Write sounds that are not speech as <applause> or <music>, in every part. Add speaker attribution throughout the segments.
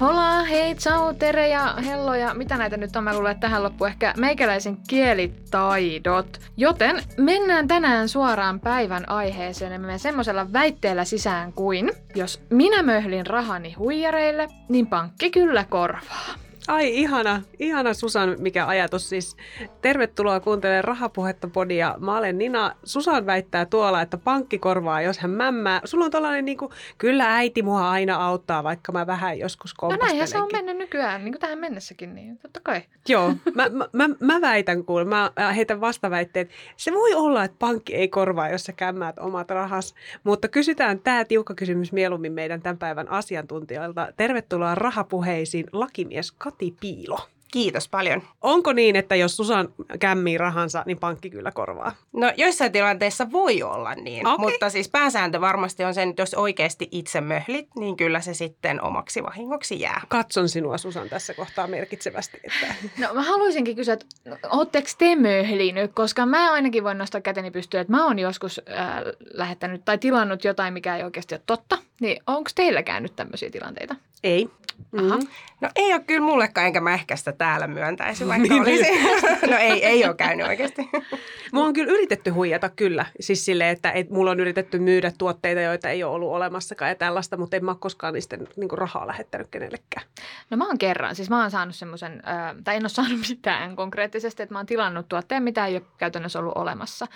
Speaker 1: Hola, hei, ciao, tere ja hello ja mitä näitä nyt on? Mä luulen, että tähän loppuu ehkä meikäläisen kielitaidot. Joten mennään tänään suoraan päivän aiheeseen ja me semmoisella väitteellä sisään kuin, jos minä möhlin rahani huijareille, niin pankki kyllä korvaa.
Speaker 2: Ai ihana, ihana Susan, mikä ajatus siis. Tervetuloa kuuntelemaan Rahapuhetta podia. Mä olen Nina. Susan väittää tuolla, että pankki korvaa, jos hän mämmää. Sulla on tällainen niin kuin, kyllä äiti mua aina auttaa, vaikka mä vähän joskus
Speaker 1: No näinhän se on mennyt nykyään, niin kuin tähän mennessäkin, niin totta kai.
Speaker 2: Joo, <laughs> mä, mä, mä, mä väitän kuule, mä heitän vastaväitteet. Se voi olla, että pankki ei korvaa, jos sä kämmäät omat rahas, mutta kysytään tämä tiukka kysymys mieluummin meidän tämän päivän asiantuntijoilta. Tervetuloa Rahapuheisiin lakimies Kati Piilo.
Speaker 3: Kiitos paljon.
Speaker 2: Onko niin, että jos Susan kämmii rahansa, niin pankki kyllä korvaa?
Speaker 3: No joissain tilanteissa voi olla niin, okay. mutta siis pääsääntö varmasti on se, että jos oikeasti itse möhlit, niin kyllä se sitten omaksi vahingoksi jää.
Speaker 2: Katson sinua Susan tässä kohtaa merkitsevästi. Että... <laughs>
Speaker 1: No mä haluaisinkin kysyä, että ootteko te möhlinyt, koska mä ainakin voin nostaa käteni pystyyn, että mä oon joskus äh, lähettänyt tai tilannut jotain, mikä ei oikeasti ole totta. Niin onko teillä käynyt tämmöisiä tilanteita?
Speaker 2: Ei.
Speaker 3: Mm-hmm. No ei ole kyllä mullekaan, enkä mä ehkä sitä täällä myöntäisi, vaikka niin, olisi. <laughs> no ei, ei ole käynyt oikeasti. <laughs>
Speaker 2: Mua on kyllä yritetty huijata kyllä. Siis silleen, että et, mulla on yritetty myydä tuotteita, joita ei ole ollut olemassakaan ja tällaista, mutta en mä ole koskaan niistä niin rahaa lähettänyt kenellekään.
Speaker 1: No mä oon kerran. Siis mä oon saanut semmoisen, tai en ole saanut <laughs> mitään konkreettisesti, että mä oon tilannut tuotteen, mitä ei ole käytännössä ollut olemassa.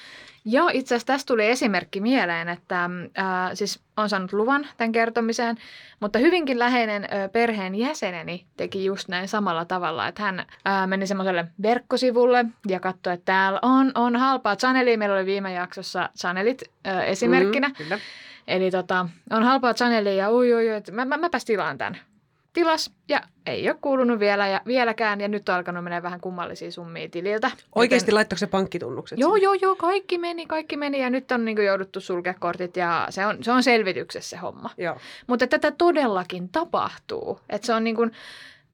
Speaker 1: Ja itse asiassa tästä tuli esimerkki mieleen, että äh, siis on saanut luvan tämän kertomiseen, mutta hyvinkin läheinen äh, perheen jäseneni teki just näin samalla tavalla, että hän meni semmoiselle verkkosivulle ja katsoi, että täällä on, on halpaa Chanelia. Meillä oli viime jaksossa Chanelit esimerkkinä. Mm, kyllä. Eli tota, on halpaa Chanelia ja ui, ui, ui, mä, mä, mäpäs tilaan tämän tilas ja ei ole kuulunut vielä ja vieläkään ja nyt on alkanut mennä vähän kummallisia summia tililtä.
Speaker 2: Oikeasti Joten... laittoiko se pankkitunnukset?
Speaker 1: Joo, joo, joo, kaikki meni, kaikki meni ja nyt on niin jouduttu sulkea kortit ja se on, se on selvityksessä se homma.
Speaker 2: Joo.
Speaker 1: Mutta tätä todellakin tapahtuu, että se on niin kuin,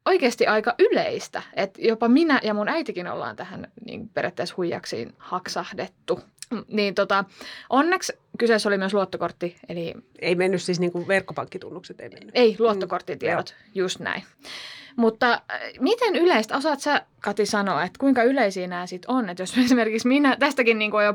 Speaker 1: oikeasti aika yleistä, että jopa minä ja mun äitikin ollaan tähän niin periaatteessa huijaksiin haksahdettu. Niin tota, onneksi kyseessä oli myös luottokortti, eli...
Speaker 2: Ei mennyt siis niin kuin verkkopankkitunnukset, ei mennyt.
Speaker 1: Ei, luottokorttitiedot, mm, just näin. Mutta äh, miten yleistä, osaat sä Kati sanoa, että kuinka yleisiä nämä sitten on? Että jos <laughs> esimerkiksi minä, tästäkin niin jo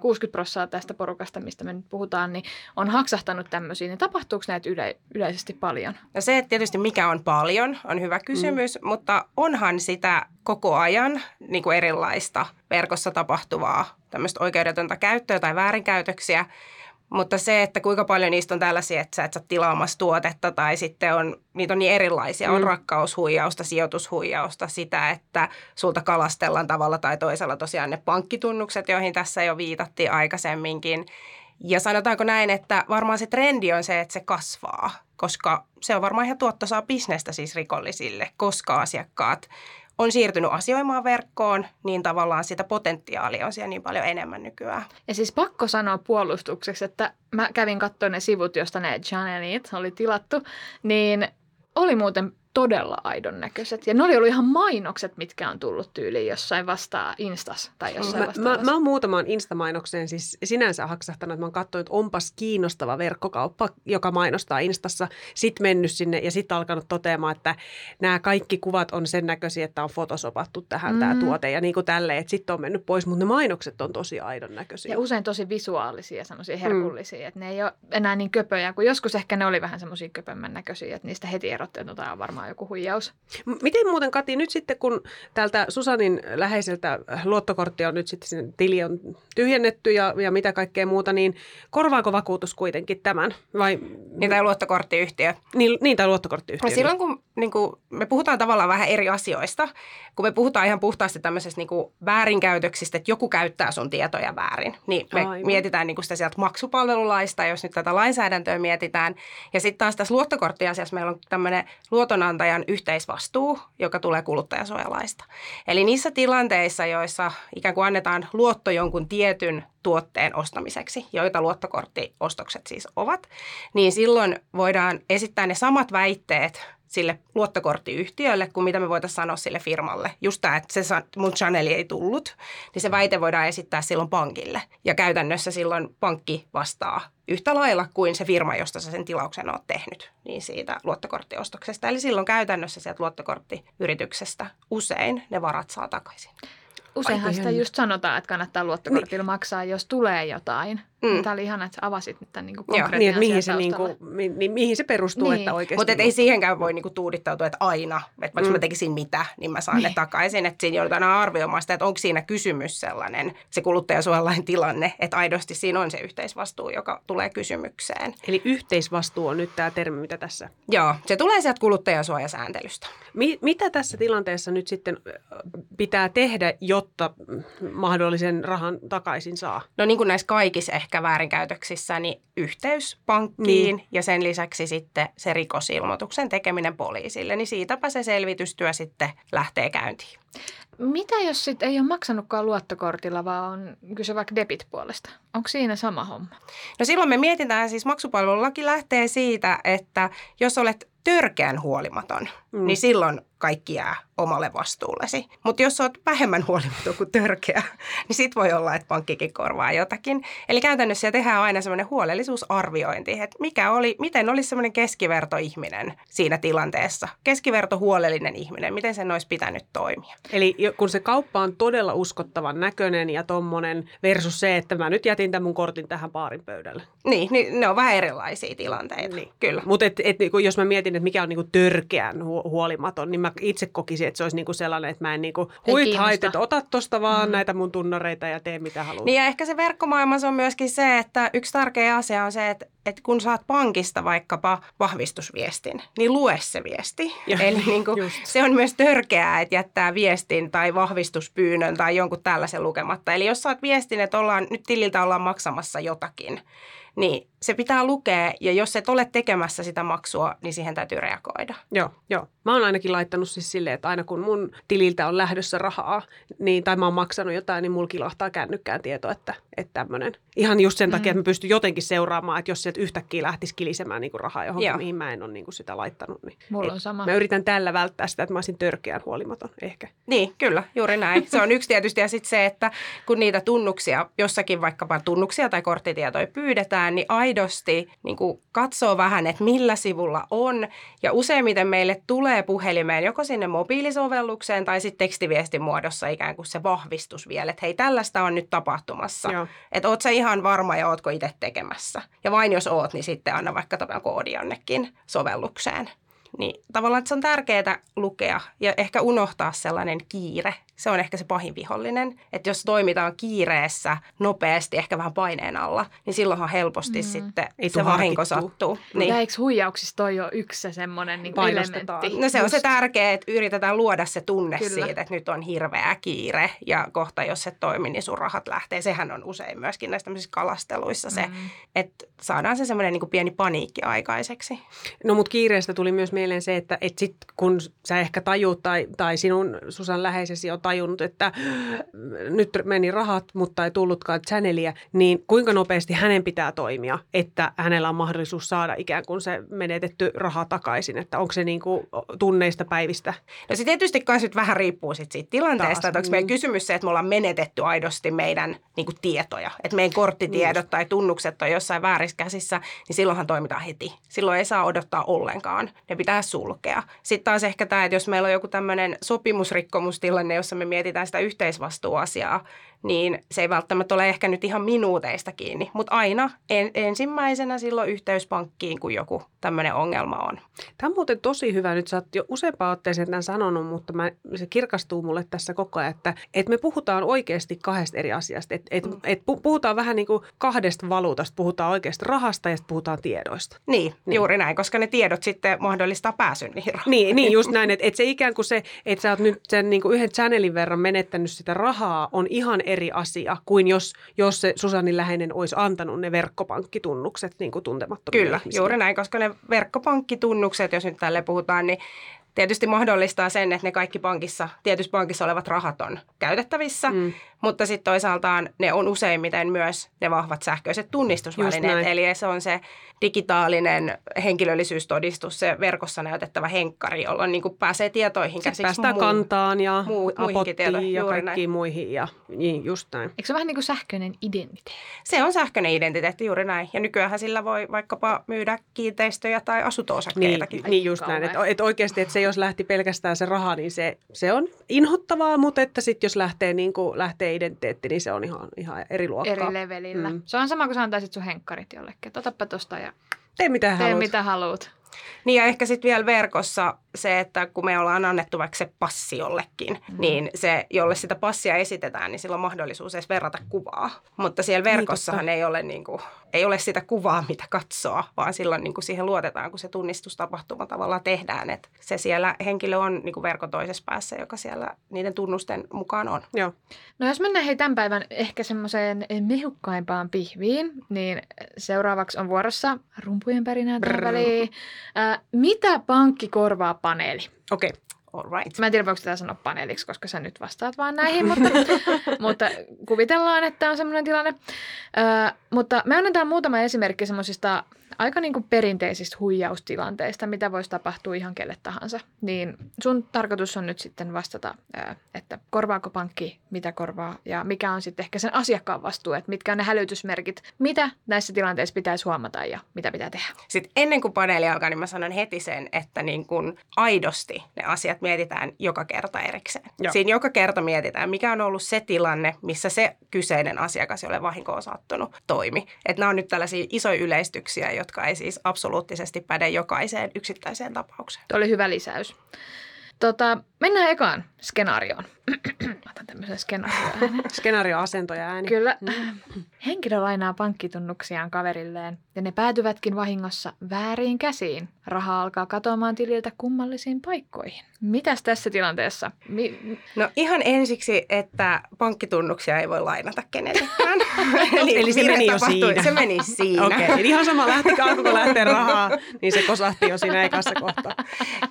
Speaker 1: 60 äh, prosenttia tästä porukasta, mistä me nyt puhutaan, niin on haksahtanut tämmöisiä, niin tapahtuuko näitä yle, yleisesti paljon?
Speaker 3: No se, että tietysti mikä on paljon, on hyvä kysymys, mm. mutta onhan sitä koko ajan niin kuin erilaista verkossa tapahtuvaa tämmöistä oikeudetonta käyttöä tai väärinkäytöksiä. Mutta se, että kuinka paljon niistä on tällaisia, että sä et saa tilaamassa tuotetta tai sitten on, niitä on niin erilaisia. Mm. On rakkaushuijausta, sijoitushuijausta, sitä, että sulta kalastellaan tavalla tai toisella tosiaan ne pankkitunnukset, joihin tässä jo viitattiin aikaisemminkin. Ja sanotaanko näin, että varmaan se trendi on se, että se kasvaa, koska se on varmaan ihan tuottosaa bisnestä siis rikollisille, koska asiakkaat on siirtynyt asioimaan verkkoon, niin tavallaan sitä potentiaalia on siellä niin paljon enemmän nykyään.
Speaker 1: Ja siis pakko sanoa puolustukseksi, että mä kävin katsoa ne sivut, josta ne Janelit oli tilattu, niin oli muuten todella aidon näköiset. Ja ne oli ollut ihan mainokset, mitkä on tullut tyyliin jossain vastaa Instas tai jossain
Speaker 2: mä, mä, mä oon muutamaan Insta-mainokseen siis sinänsä haksahtanut, että mä oon katsonut, että onpas kiinnostava verkkokauppa, joka mainostaa Instassa. Sitten mennyt sinne ja sitten alkanut toteamaan, että nämä kaikki kuvat on sen näköisiä, että on fotosopattu tähän mm. tämä tuote ja niin kuin tälleen, että sitten on mennyt pois, mutta ne mainokset on tosi aidon näköisiä.
Speaker 1: Ja usein tosi visuaalisia ja semmoisia herkullisia, mm. että ne ei ole enää niin köpöjä, kun joskus ehkä ne oli vähän semmoisia köpömmän näköisiä, että niistä heti erottelutaan varmaan varmaan joku huijaus.
Speaker 2: Miten muuten Kati, nyt sitten kun täältä Susanin läheiseltä luottokortti on nyt sitten sinne tili on tyhjennetty ja, ja mitä kaikkea muuta, niin korvaako vakuutus kuitenkin tämän? Vai...
Speaker 3: Niin tai luottokorttiyhtiö.
Speaker 2: Niin, niin tai luottokorttiyhtiö.
Speaker 3: Ja silloin kun niin kuin, me puhutaan tavallaan vähän eri asioista, kun me puhutaan ihan puhtaasti tämmöisestä niin kuin väärinkäytöksistä, että joku käyttää sun tietoja väärin, niin me Aivan. mietitään niin kuin sitä sieltä maksupalvelulaista, jos nyt tätä lainsäädäntöä mietitään. Ja sitten taas tässä luottokorttiasiassa meillä on tämmöinen luotonan työnantajan yhteisvastuu, joka tulee kuluttajasuojalaista. Eli niissä tilanteissa, joissa ikään kuin annetaan luotto jonkun tietyn tuotteen ostamiseksi, joita luottokorttiostokset siis ovat, niin silloin voidaan esittää ne samat väitteet sille luottokorttiyhtiölle kuin mitä me voitaisiin sanoa sille firmalle. Just tämä, että se mun Chanel ei tullut, niin se väite voidaan esittää silloin pankille. Ja käytännössä silloin pankki vastaa yhtä lailla kuin se firma, josta sä sen tilauksen oot tehnyt, niin siitä luottokorttiostoksesta. Eli silloin käytännössä sieltä luottokorttiyrityksestä usein ne varat saa takaisin.
Speaker 1: Useinhan sitä just sanotaan, että kannattaa luottokortilla niin. maksaa, jos tulee jotain. Mm. Tämä oli ihan, että sä avasit tämän niin konkreettisen
Speaker 2: niin, mihin se, niin kuin, mi, niin, mihin se perustuu, niin. että oikeasti.
Speaker 3: Mutta ei siihenkään voi niin kuin, tuudittautua, että aina, että vaikka mm. mä tekisin mitä, niin mä saan niin. ne takaisin. Että siinä joudutaan arvioimaan sitä, että onko siinä kysymys sellainen, se kuluttajasuojalain tilanne, että aidosti siinä on se yhteisvastuu, joka tulee kysymykseen.
Speaker 2: Eli yhteisvastuu on nyt tämä termi, mitä tässä?
Speaker 3: Joo, se tulee sieltä kuluttajasuojasääntelystä.
Speaker 2: Mi- mitä tässä tilanteessa nyt sitten pitää tehdä, jotta mahdollisen rahan takaisin saa?
Speaker 3: No niin kuin näissä kaikissa ehkä ehkä väärinkäytöksissä, niin yhteys pankkiin niin. ja sen lisäksi sitten se rikosilmoituksen tekeminen poliisille, niin siitäpä se selvitystyö sitten lähtee käyntiin.
Speaker 1: Mitä jos sitten ei ole maksanutkaan luottokortilla, vaan on kyse vaikka debit-puolesta? Onko siinä sama homma?
Speaker 3: No silloin me mietitään, siis maksupalvelulaki lähtee siitä, että jos olet törkeän huolimaton, mm. niin silloin kaikki jää omalle vastuullesi. Mutta jos olet vähemmän huolimaton kuin törkeä, <laughs> niin sit voi olla, että pankkikin korvaa jotakin. Eli käytännössä tehdään aina semmoinen huolellisuusarviointi, että mikä oli, miten olisi semmoinen keskivertoihminen siinä tilanteessa. Keskiverto huolellinen ihminen, miten sen olisi pitänyt toimia.
Speaker 2: Eli kun se kauppa on todella uskottavan näköinen ja tommonen versus se, että mä nyt jätin tämän mun kortin tähän baarin pöydälle.
Speaker 3: Niin, niin ne on vähän erilaisia tilanteita, niin. kyllä.
Speaker 2: Mutta et, et, niinku, jos mä mietin, että mikä on niinku törkeän hu- huolimaton, niin mä itse kokisin, että se olisi niinku sellainen, että mä en niinku huit hait, että ota tosta vaan mm. näitä mun tunnareita ja tee mitä haluat.
Speaker 3: Niin ja ehkä se verkkomaailmassa on myöskin se, että yksi tärkeä asia on se, että että kun saat pankista vaikkapa vahvistusviestin, niin lue se viesti. Ja, Eli <laughs> niin kuin, se on myös törkeää, että jättää viestin tai vahvistuspyynnön tai jonkun tällaisen lukematta. Eli jos saat viestin, että ollaan, nyt tililtä ollaan maksamassa jotakin, niin se pitää lukea ja jos et ole tekemässä sitä maksua, niin siihen täytyy reagoida.
Speaker 2: Joo, joo. Mä oon ainakin laittanut siis silleen, että aina kun mun tililtä on lähdössä rahaa, niin, tai mä oon maksanut jotain, niin mulla kilahtaa kännykkään tieto, että, että tämmöinen. Ihan just sen takia, mm. että mä pystyn jotenkin seuraamaan, että jos sieltä yhtäkkiä lähtisi kilisemään niin kuin rahaa johonkin, joo. mihin mä en ole niin kuin sitä laittanut. Niin,
Speaker 1: mulla on sama.
Speaker 2: Mä yritän tällä välttää sitä, että mä olisin törkeän huolimaton ehkä.
Speaker 3: Niin, kyllä, juuri näin. Se on yksi tietysti ja sitten se, että kun niitä tunnuksia, jossakin vaikkapa tunnuksia tai korttitietoja pyydetään, niin aidosti niin kuin katsoo vähän, että millä sivulla on. Ja useimmiten meille tulee puhelimeen joko sinne mobiilisovellukseen tai sitten tekstiviestin muodossa ikään kuin se vahvistus vielä, että hei tällaista on nyt tapahtumassa. Joo. Että oot sä ihan varma ja ootko itse tekemässä. Ja vain jos oot, niin sitten anna vaikka tämän koodi jonnekin sovellukseen. Niin tavallaan että se on tärkeää lukea ja ehkä unohtaa sellainen kiire se on ehkä se pahin vihollinen. Että jos toimitaan kiireessä, nopeasti, ehkä vähän paineen alla, niin silloinhan helposti mm. sitten Ei se vahinko sattuu.
Speaker 1: Niin. Ja eikö huijauksissa toi jo yksi se semmoinen niin elementti?
Speaker 3: No se on se tärkeä, että yritetään luoda se tunne Kyllä. siitä, että nyt on hirveä kiire ja kohta jos se toimii, niin sun rahat lähtee. Sehän on usein myöskin näissä kalasteluissa se, mm. että saadaan se semmoinen niin pieni paniikki aikaiseksi.
Speaker 2: No mutta kiireestä tuli myös mieleen se, että et sit kun sä ehkä tajuut tai, tai sinun Susan läheisesi on tajunnut, että nyt meni rahat, mutta ei tullutkaan channelia, niin kuinka nopeasti hänen pitää toimia, että hänellä on mahdollisuus saada ikään kuin se menetetty raha takaisin, että onko se niin kuin tunneista päivistä?
Speaker 3: No se tietysti nyt vähän riippuu sit siitä tilanteesta, Taas, että onko meidän mm. kysymys se, että me ollaan menetetty aidosti meidän niin kuin tietoja, että meidän korttitiedot Just. tai tunnukset on jossain väärissä käsissä, niin silloinhan toimitaan heti. Silloin ei saa odottaa ollenkaan, ne pitää sulkea. Sitten taas ehkä tämä, että jos meillä on joku tämmöinen sopimusrikkomustilanne, jossa me mietitään sitä yhteisvastuuasiaa, niin se ei välttämättä ole ehkä nyt ihan minuuteista kiinni, mutta aina en, ensimmäisenä silloin yhteyspankkiin, kun joku tämmöinen ongelma on.
Speaker 2: Tämä on muuten tosi hyvä. Nyt sä oot jo useampaan otteeseen tämän sanonut, mutta mä, se kirkastuu mulle tässä koko ajan, että, että me puhutaan oikeasti kahdesta eri asiasta. Että et, mm. et puhutaan vähän niin kuin kahdesta valuutasta. Puhutaan oikeasti rahasta ja sitten puhutaan tiedoista.
Speaker 3: Niin, niin, juuri näin, koska ne tiedot sitten mahdollistaa pääsyn niihin
Speaker 2: Niin, niin just näin, että, että se ikään kuin se, että sä oot nyt sen niin kuin yhden channelin verran menettänyt sitä rahaa, on ihan eri asia kuin jos, jos se Susannin läheinen olisi antanut ne verkkopankkitunnukset niin kuin tuntemattomille
Speaker 3: Kyllä,
Speaker 2: ihmisille.
Speaker 3: juuri näin, koska ne verkkopankkitunnukset, jos nyt tälle puhutaan, niin tietysti mahdollistaa sen, että ne kaikki pankissa, tietysti pankissa olevat rahat on käytettävissä, mm. Mutta sitten toisaaltaan ne on useimmiten myös ne vahvat sähköiset tunnistusvälineet. Eli se on se digitaalinen henkilöllisyystodistus, se verkossa näytettävä henkkari, jolloin niin kuin pääsee tietoihin käsiksi.
Speaker 2: Päästään muu, kantaan ja
Speaker 3: muu,
Speaker 2: apottiin ja kaikkiin näin. muihin ja niin, just näin.
Speaker 1: Eikö se vähän niin kuin sähköinen identiteetti?
Speaker 3: Se on sähköinen identiteetti juuri näin. Ja nykyään sillä voi vaikkapa myydä kiinteistöjä tai asunto-osakkeitakin.
Speaker 2: Niin, niin just näin. Että et oikeasti, että se jos lähti pelkästään se raha, niin se, se on inhottavaa, mutta että sitten jos lähtee, niin kuin, lähtee identiteetti, niin se on ihan, ihan eri luokkaa.
Speaker 1: Eri levelillä. Mm. Se on sama kuin sä antaisit sun henkkarit jollekin. Otappa tosta ja
Speaker 2: tee mitä
Speaker 1: tee haluat. mitä haluat.
Speaker 3: Niin ja ehkä sitten vielä verkossa se, että kun me ollaan annettu vaikka se passi jollekin, mm. niin se, jolle sitä passia esitetään, niin sillä on mahdollisuus edes verrata kuvaa. Mutta siellä verkossahan niin, ei, ole niin kuin, ei ole sitä kuvaa, mitä katsoa, vaan silloin niin kuin siihen luotetaan, kun se tunnistustapahtuma tavallaan tehdään. Että se siellä henkilö on niin kuin verkon toisessa päässä, joka siellä niiden tunnusten mukaan on.
Speaker 2: Joo.
Speaker 1: No jos mennään hei tämän päivän ehkä semmoiseen mehukkaimpaan pihviin, niin seuraavaksi on vuorossa rumpujen pärinää väliin. Äh, mitä pankki korvaa paneeli?
Speaker 2: Okei. Okay.
Speaker 1: All right. Mä en tiedä, voiko tätä sanoa paneeliksi, koska sä nyt vastaat vaan näihin, mutta, <laughs> mutta kuvitellaan, että on semmoinen tilanne. Ö, mutta me annetaan muutama esimerkki semmoisista aika niin kuin perinteisistä huijaustilanteista, mitä voisi tapahtua ihan kelle tahansa. Niin sun tarkoitus on nyt sitten vastata, että korvaako pankki, mitä korvaa ja mikä on sitten ehkä sen asiakkaan vastuu, että mitkä on ne hälytysmerkit, mitä näissä tilanteissa pitäisi huomata ja mitä pitää tehdä.
Speaker 3: Sitten ennen kuin paneeli alkaa, niin mä sanon heti sen, että niin kuin aidosti ne asiat mietitään joka kerta erikseen. Joo. Siinä joka kerta mietitään, mikä on ollut se tilanne, missä se kyseinen asiakas, jolle vahinko on sattunut, toimi. Että nämä on nyt tällaisia isoja yleistyksiä, jotka ei siis absoluuttisesti päde jokaiseen yksittäiseen tapaukseen.
Speaker 1: Tuo oli hyvä lisäys. Tota, mennään ekaan skenaarioon. <clears throat> Otan tämmöisen skenaarioäänen. <laughs>
Speaker 2: Skenaarioasento ja ääni.
Speaker 1: Kyllä. Henkilö lainaa pankkitunnuksiaan kaverilleen ja ne päätyvätkin vahingossa väärin käsiin. Raha alkaa katoamaan tililtä kummallisiin paikkoihin. Mitäs tässä tilanteessa? Mi-
Speaker 3: no ihan ensiksi, että pankkitunnuksia ei voi lainata kenellekään. <laughs>
Speaker 2: eli, eli se meni jo siinä.
Speaker 3: Se meni siinä.
Speaker 2: Okei, okay. eli ihan sama lähti alkuun lähteä rahaa, niin se kosahti jo siinä ekassa kohtaa.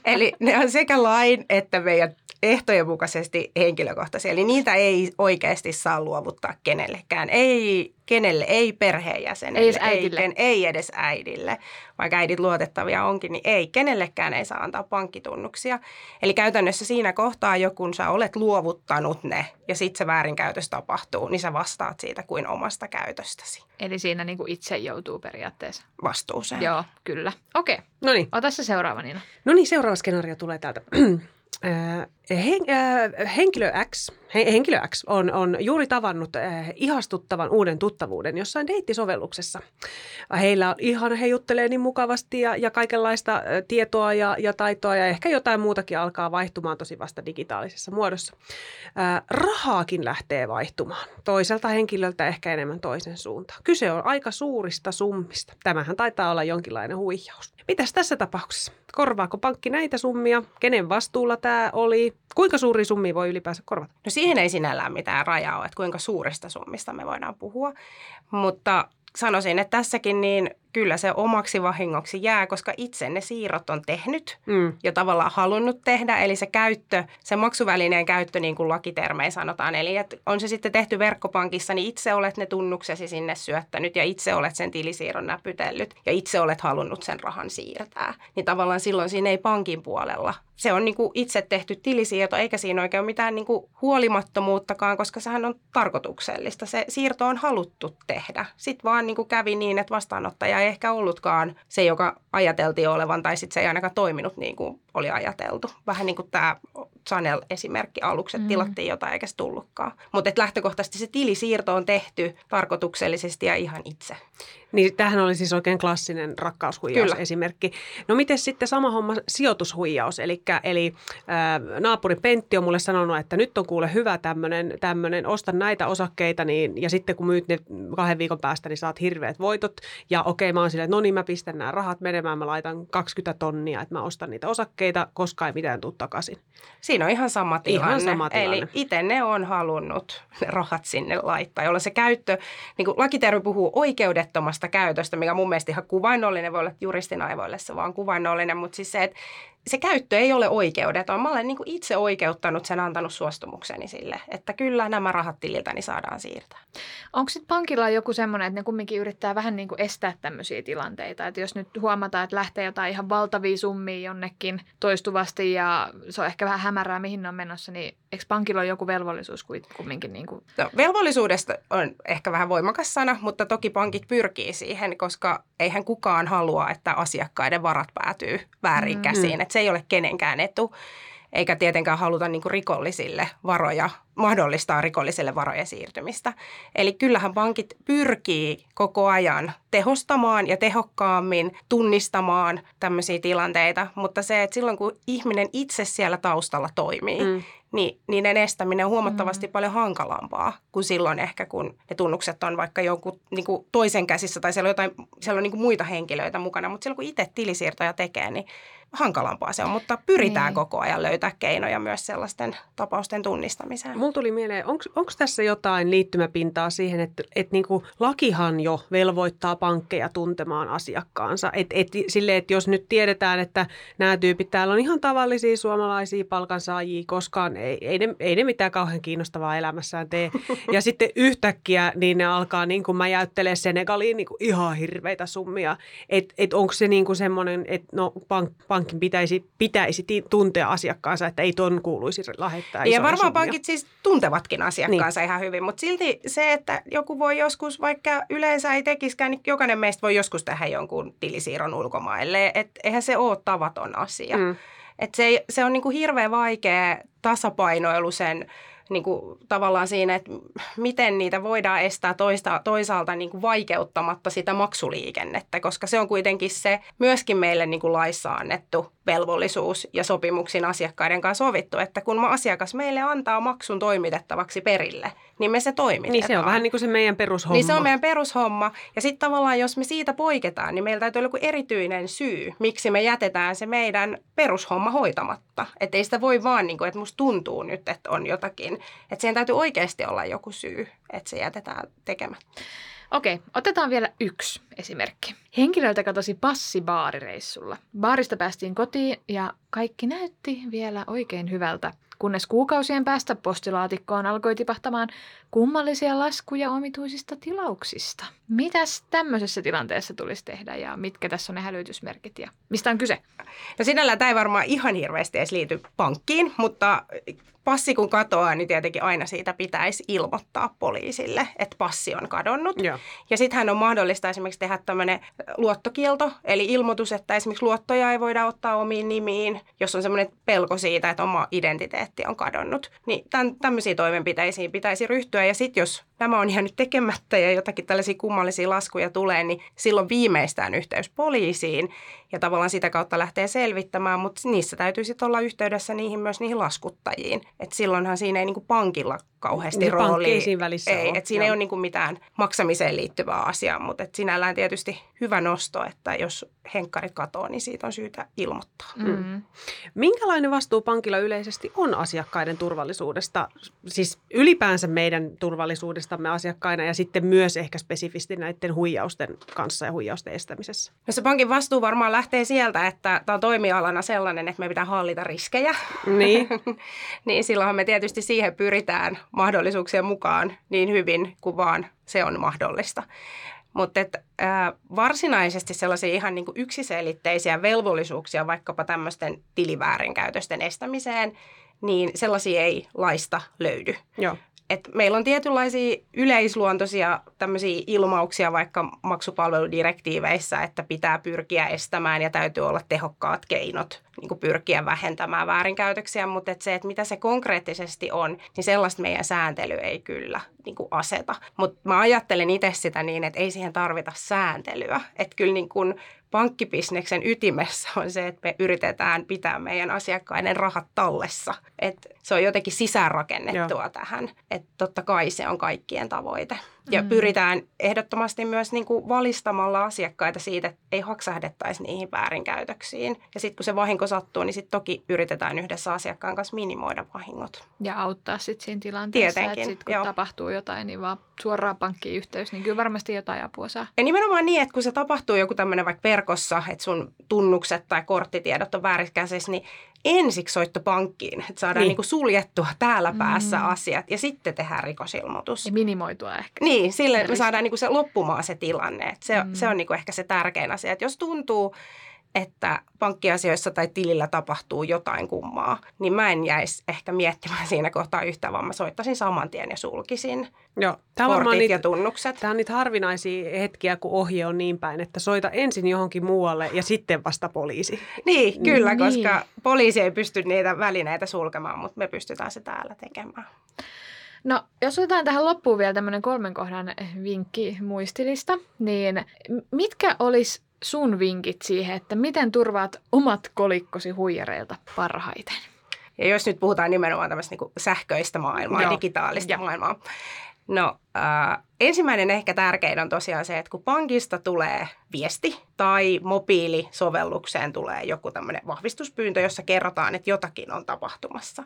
Speaker 3: eli ne on sekä lain että meidän ehtojen mukaisesti henkilökohtaisia. Eli niitä ei oikeasti saa luovuttaa kenellekään. Ei kenelle, ei perheenjäsenelle,
Speaker 1: ei edes äidille.
Speaker 3: Ei, ei edes äidille. Vaikka äidit luotettavia onkin, niin ei, kenellekään ei saa antaa pankkitunnuksia. Eli käytännössä siinä kohtaa, jo kun sä olet luovuttanut ne ja sitten se väärinkäytös tapahtuu, niin sä vastaat siitä kuin omasta käytöstäsi.
Speaker 1: Eli siinä niin kuin itse joutuu periaatteessa.
Speaker 3: Vastuuseen.
Speaker 1: Joo, kyllä. Okei. Okay.
Speaker 2: No niin.
Speaker 1: Ota se seuraava, Niina.
Speaker 2: No niin, seuraava skenaario tulee täältä. <clears throat> Hen, äh, henkilö X, he, henkilö X on, on juuri tavannut äh, ihastuttavan uuden tuttavuuden jossain deittisovelluksessa. Heillä on ihan, he juttelee niin mukavasti ja, ja kaikenlaista äh, tietoa ja, ja taitoa ja ehkä jotain muutakin alkaa vaihtumaan tosi vasta digitaalisessa muodossa. Äh, rahaakin lähtee vaihtumaan. Toiselta henkilöltä ehkä enemmän toisen suuntaan. Kyse on aika suurista summista. Tämähän taitaa olla jonkinlainen huijaus. Mitäs tässä tapauksessa? Korvaako pankki näitä summia? Kenen vastuulla tämä oli? Kuinka suuri summi voi ylipäänsä korvata?
Speaker 3: No siihen ei sinällään mitään rajaa ole, että kuinka suurista summista me voidaan puhua. Mutta sanoisin, että tässäkin niin kyllä se omaksi vahingoksi jää, koska itse ne siirrot on tehnyt mm. ja tavallaan halunnut tehdä. Eli se käyttö, se maksuvälineen käyttö niin kuin lakitermein sanotaan. Eli että on se sitten tehty verkkopankissa, niin itse olet ne tunnuksesi sinne syöttänyt ja itse olet sen tilisiirron näpytellyt ja itse olet halunnut sen rahan siirtää. Niin tavallaan silloin siinä ei pankin puolella. Se on niin kuin itse tehty tilisiirto, eikä siinä oikein ole mitään niin kuin huolimattomuuttakaan, koska sehän on tarkoituksellista. Se siirto on haluttu tehdä. Sitten vaan niin kuin kävi niin, että vastaanottaja ei ehkä ollutkaan se, joka ajateltiin olevan, tai sitten se ei ainakaan toiminut niin kuin oli ajateltu. Vähän niin kuin tämä Chanel-esimerkki aluksi, että mm. tilattiin jotain eikä se tullutkaan. Mutta lähtökohtaisesti se tilisiirto on tehty tarkoituksellisesti ja ihan itse.
Speaker 2: Niin tämähän oli siis oikein klassinen rakkaushuijaus Kyllä. esimerkki. No miten sitten sama homma sijoitushuijaus? Elikkä, eli ää, naapuri Pentti on mulle sanonut, että nyt on kuule hyvä tämmöinen, osta näitä osakkeita niin, ja sitten kun myyt ne kahden viikon päästä, niin saat hirveät voitot. Ja okei, mä oon silleen, että no niin mä pistän nämä rahat menemään, mä laitan 20 tonnia, että mä ostan niitä osakkeita, koska ei mitään tule takaisin.
Speaker 3: Siinä on ihan sama tilanne.
Speaker 2: Ihan sama tilanne.
Speaker 3: Eli itse ne on halunnut ne rahat sinne laittaa, jolla se käyttö, niin kuin lakitermi puhuu oikeudettomasta käytöstä, mikä mun mielestä ihan kuvainnollinen voi olla juristin aivoille se vaan kuvainnollinen, mutta siis se, että se käyttö ei ole oikeudeton. Mä olen niin kuin itse oikeuttanut sen antanut suostumukseni sille, että kyllä nämä rahat tililtäni saadaan siirtää.
Speaker 1: Onko sitten pankilla joku semmoinen, että ne kumminkin yrittää vähän niin kuin estää tämmöisiä tilanteita? Että jos nyt huomataan, että lähtee jotain ihan valtavia summia jonnekin toistuvasti ja se on ehkä vähän hämärää, mihin ne on menossa, niin eikö pankilla ole joku velvollisuus kumminkin? Niin kuin...
Speaker 3: no, velvollisuudesta on ehkä vähän voimakas sana, mutta toki pankit pyrkii siihen, koska eihän kukaan halua, että asiakkaiden varat päätyy väärin mm. käsiin. Että se ei ole kenenkään etu eikä tietenkään haluta niin kuin rikollisille varoja, mahdollistaa rikollisille varojen siirtymistä. Eli kyllähän pankit pyrkii koko ajan tehostamaan ja tehokkaammin tunnistamaan tämmöisiä tilanteita, mutta se, että silloin kun ihminen itse siellä taustalla toimii, mm niin niiden estäminen on huomattavasti mm. paljon hankalampaa kuin silloin ehkä, kun ne tunnukset on vaikka jonkun niin kuin toisen käsissä tai siellä on, jotain, siellä on niin kuin muita henkilöitä mukana. Mutta silloin kun itse tilisiirtoja tekee, niin hankalampaa se on, mutta pyritään niin. koko ajan löytää keinoja myös sellaisten tapausten tunnistamiseen.
Speaker 2: Mulla tuli mieleen, onko tässä jotain liittymäpintaa siihen, että et niinku lakihan jo velvoittaa pankkeja tuntemaan asiakkaansa. Et, et, sille, että jos nyt tiedetään, että nämä tyypit täällä on ihan tavallisia suomalaisia palkansaajia, koskaan ei, ei, ne, ei ne mitään kauhean kiinnostavaa elämässään tee. Ja <laughs> sitten yhtäkkiä niin ne alkaa niin kuin mä jäyttelee Senegaliin niin kuin ihan hirveitä summia. Että et onko se niin kuin semmoinen, että no pank, pank pankin pitäisi, pitäisi tuntea asiakkaansa, että ei ton kuuluisi lähettää
Speaker 3: Ja varmaan summia. pankit siis tuntevatkin asiakkaansa niin. ihan hyvin, mutta silti se, että joku voi joskus, vaikka yleensä ei tekiskään, niin jokainen meistä voi joskus tehdä jonkun tilisiirron ulkomaille. Että eihän se ole tavaton asia. Mm. Et se, se on niin kuin hirveän vaikea tasapainoilu sen niin kuin, tavallaan siinä, että miten niitä voidaan estää toista, toisaalta niin kuin vaikeuttamatta sitä maksuliikennettä, koska se on kuitenkin se myöskin meille niin kuin laissa annettu velvollisuus ja sopimuksin asiakkaiden kanssa sovittu, että kun asiakas meille antaa maksun toimitettavaksi perille, niin me se toimitetaan.
Speaker 2: Niin se on vähän niin kuin se meidän perushomma.
Speaker 3: Niin se on meidän perushomma. Ja sitten tavallaan, jos me siitä poiketaan, niin meillä täytyy olla joku erityinen syy, miksi me jätetään se meidän perushomma hoitamatta. Että ei sitä voi vaan, niin kuin, että musta tuntuu nyt, että on jotakin. Että siihen täytyy oikeasti olla joku syy, että se jätetään tekemättä.
Speaker 1: Okei, otetaan vielä yksi esimerkki. Henkilöltä katosi passi baarireissulla. Baarista päästiin kotiin ja kaikki näytti vielä oikein hyvältä, kunnes kuukausien päästä postilaatikkoon alkoi tipahtamaan kummallisia laskuja omituisista tilauksista. Mitäs tämmöisessä tilanteessa tulisi tehdä ja mitkä tässä on ne hälytysmerkit ja mistä on kyse?
Speaker 3: No sinällään tämä ei varmaan ihan hirveästi edes liity pankkiin, mutta passi kun katoaa, niin tietenkin aina siitä pitäisi ilmoittaa poliisille, että passi on kadonnut. Joo. Ja sittenhän on mahdollista esimerkiksi tehdä tämmöinen luottokielto, eli ilmoitus, että esimerkiksi luottoja ei voida ottaa omiin nimiin, jos on semmoinen pelko siitä, että oma identiteetti on kadonnut. Niin tämän, tämmöisiin toimenpiteisiin pitäisi ryhtyä. Ja sitten jos tämä on jäänyt tekemättä ja jotakin tällaisia kummallisia laskuja tulee, niin silloin viimeistään yhteys poliisiin ja tavallaan sitä kautta lähtee selvittämään, mutta niissä täytyy sitten olla yhteydessä niihin myös niihin laskuttajiin. Et silloinhan siinä ei niinku pankilla kauheasti niin rooli.
Speaker 2: siinä välissä
Speaker 3: ei, et siinä Joo. ei ole niinku mitään maksamiseen liittyvää asiaa, mutta et sinällään tietysti hyvä nosto, että jos henkkarit katoaa, niin siitä on syytä ilmoittaa. Mm.
Speaker 2: Minkälainen vastuu pankilla yleisesti on asiakkaiden turvallisuudesta, siis ylipäänsä meidän turvallisuudestamme asiakkaina ja sitten myös ehkä spesifisti näiden huijausten kanssa ja huijausten estämisessä?
Speaker 3: No se pankin vastuu varmaan lähtee sieltä, että tämä on toimialana sellainen, että me pitää hallita riskejä.
Speaker 2: Niin. <laughs>
Speaker 3: niin silloinhan me tietysti siihen pyritään mahdollisuuksien mukaan niin hyvin kuin vaan se on mahdollista. Mutta äh, varsinaisesti sellaisia ihan niin kuin yksiselitteisiä velvollisuuksia vaikkapa tämmöisten tiliväärinkäytösten estämiseen, niin sellaisia ei laista löydy.
Speaker 2: Joo.
Speaker 3: Et meillä on tietynlaisia yleisluontoisia tämmöisiä ilmauksia vaikka maksupalveludirektiiveissä, että pitää pyrkiä estämään ja täytyy olla tehokkaat keinot niin pyrkiä vähentämään väärinkäytöksiä, mutta et se, että mitä se konkreettisesti on, niin sellaista meidän sääntely ei kyllä niin kuin aseta. Mutta mä ajattelen itse sitä niin, että ei siihen tarvita sääntelyä. Että kyllä niin kuin pankkibisneksen ytimessä on se, että me yritetään pitää meidän asiakkaiden rahat tallessa. Että se on jotenkin sisäänrakennettua Joo. tähän. Että totta kai se on kaikkien tavoite. Ja
Speaker 1: Mm.
Speaker 3: pyritään ehdottomasti myös niin kuin valistamalla asiakkaita siitä, että ei haksahdettaisi niihin väärinkäytöksiin. Ja sitten kun se vahinko sattuu, niin sitten toki yritetään yhdessä asiakkaan kanssa minimoida vahingot.
Speaker 1: Ja auttaa sitten siinä tilanteessa,
Speaker 3: Tietenkin,
Speaker 1: että sit kun
Speaker 3: joo.
Speaker 1: tapahtuu jotain, niin vaan suoraan pankkiin yhteys, niin kyllä varmasti jotain apua saa.
Speaker 3: Ja nimenomaan niin, että kun se tapahtuu joku tämmöinen vaikka verkossa, että sun tunnukset tai korttitiedot on vääriskäsissä, niin ensiksi soitto pankkiin, että saadaan
Speaker 2: Niin.
Speaker 3: niin. Niin suljettua täällä päässä
Speaker 1: Mm.
Speaker 3: asiat ja sitten tehdään rikosilmoitus.
Speaker 1: Ja minimoitua ehkä.
Speaker 3: Niin, sille me saadaan niinku se loppumaan se tilanne. Et se,
Speaker 1: Mm.
Speaker 3: mm. se on niinku ehkä se tärkein asia. Et jos tuntuu, että pankkiasioissa tai tilillä tapahtuu jotain kummaa, niin mä en jäisi ehkä miettimään siinä kohtaa yhtään, vaan mä soittaisin saman tien ja sulkisin
Speaker 2: Joo, tämä on
Speaker 3: kortit
Speaker 2: niitä,
Speaker 3: ja tunnukset.
Speaker 2: Tämä on niitä harvinaisia hetkiä, kun ohje on niin päin, että soita ensin johonkin muualle ja sitten vasta poliisi.
Speaker 3: Niin, kyllä,
Speaker 1: Niin.
Speaker 3: koska poliisi ei pysty niitä välineitä sulkemaan, mutta me pystytään se täällä tekemään.
Speaker 1: No, jos otetaan tähän loppuun vielä tämmöinen kolmen kohdan vinkki muistilista, niin mitkä olisi sun vinkit siihen, että miten turvaat omat kolikkosi huijareilta parhaiten?
Speaker 3: Ja jos nyt puhutaan nimenomaan tämmöistä niin sähköistä maailmaa,
Speaker 2: Joo.
Speaker 3: digitaalista
Speaker 1: Joo.
Speaker 3: maailmaa. No äh, ensimmäinen ehkä tärkein on tosiaan se, että kun pankista tulee viesti tai mobiilisovellukseen tulee joku tämmöinen vahvistuspyyntö, jossa kerrotaan, että jotakin on tapahtumassa,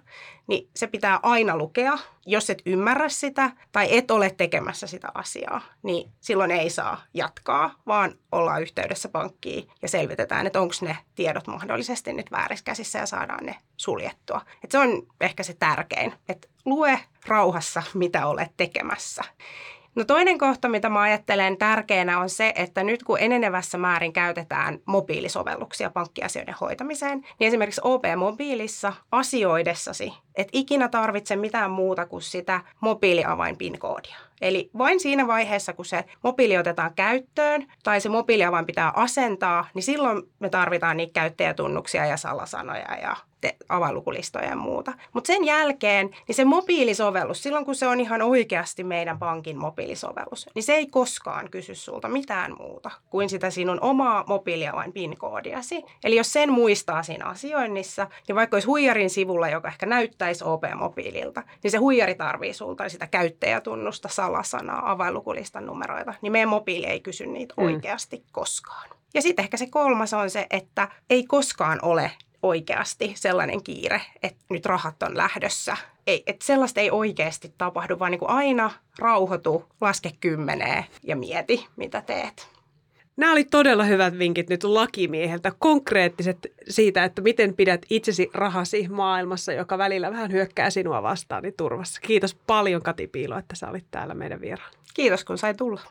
Speaker 3: niin se pitää aina lukea. Jos et ymmärrä sitä tai et ole tekemässä sitä asiaa, niin silloin ei saa jatkaa, vaan ollaan yhteydessä pankkiin ja selvitetään, että onko ne tiedot mahdollisesti nyt väärissä käsissä ja saadaan ne suljettua. Et se on ehkä se tärkein, että lue rauhassa, mitä olet tekemässä. No toinen kohta, mitä mä ajattelen tärkeänä on se, että nyt kun enenevässä määrin käytetään mobiilisovelluksia pankkiasioiden hoitamiseen, niin esimerkiksi OP-mobiilissa asioidessasi et ikinä tarvitse mitään muuta kuin sitä mobiiliavain PIN-koodia. Eli vain siinä vaiheessa, kun se mobiili otetaan käyttöön tai se mobiiliavain pitää asentaa, niin silloin me tarvitaan niitä käyttäjätunnuksia ja salasanoja ja te- avainlukulistoja ja muuta. Mutta sen jälkeen, niin se mobiilisovellus, silloin kun se on ihan oikeasti meidän pankin mobiilisovellus, niin se ei koskaan kysy sulta mitään muuta kuin sitä sinun omaa mobiiliavain PIN-koodiasi. Eli jos sen muistaa siinä asioinnissa, niin vaikka olisi huijarin sivulla, joka ehkä näyttäisi OP-mobiililta, niin se huijari tarvii sulta sitä käyttäjätunnusta, salasanaa, avainlukulistan numeroita, niin meidän mobiili ei kysy niitä
Speaker 2: Mm.
Speaker 3: oikeasti koskaan. Ja sitten ehkä se kolmas on se, että ei koskaan ole oikeasti sellainen kiire, että nyt rahat on lähdössä. Ei, että sellaista ei oikeasti tapahdu, vaan niin kuin aina rauhoitu, laske kymmeneen ja mieti, mitä teet.
Speaker 2: Nämä oli todella hyvät vinkit nyt lakimieheltä, konkreettiset siitä, että miten pidät itsesi rahasi maailmassa, joka välillä vähän hyökkää sinua vastaan, niin turvassa. Kiitos paljon Kati Piilo, että sä olit täällä meidän vieraan.
Speaker 3: Kiitos, kun sai tulla.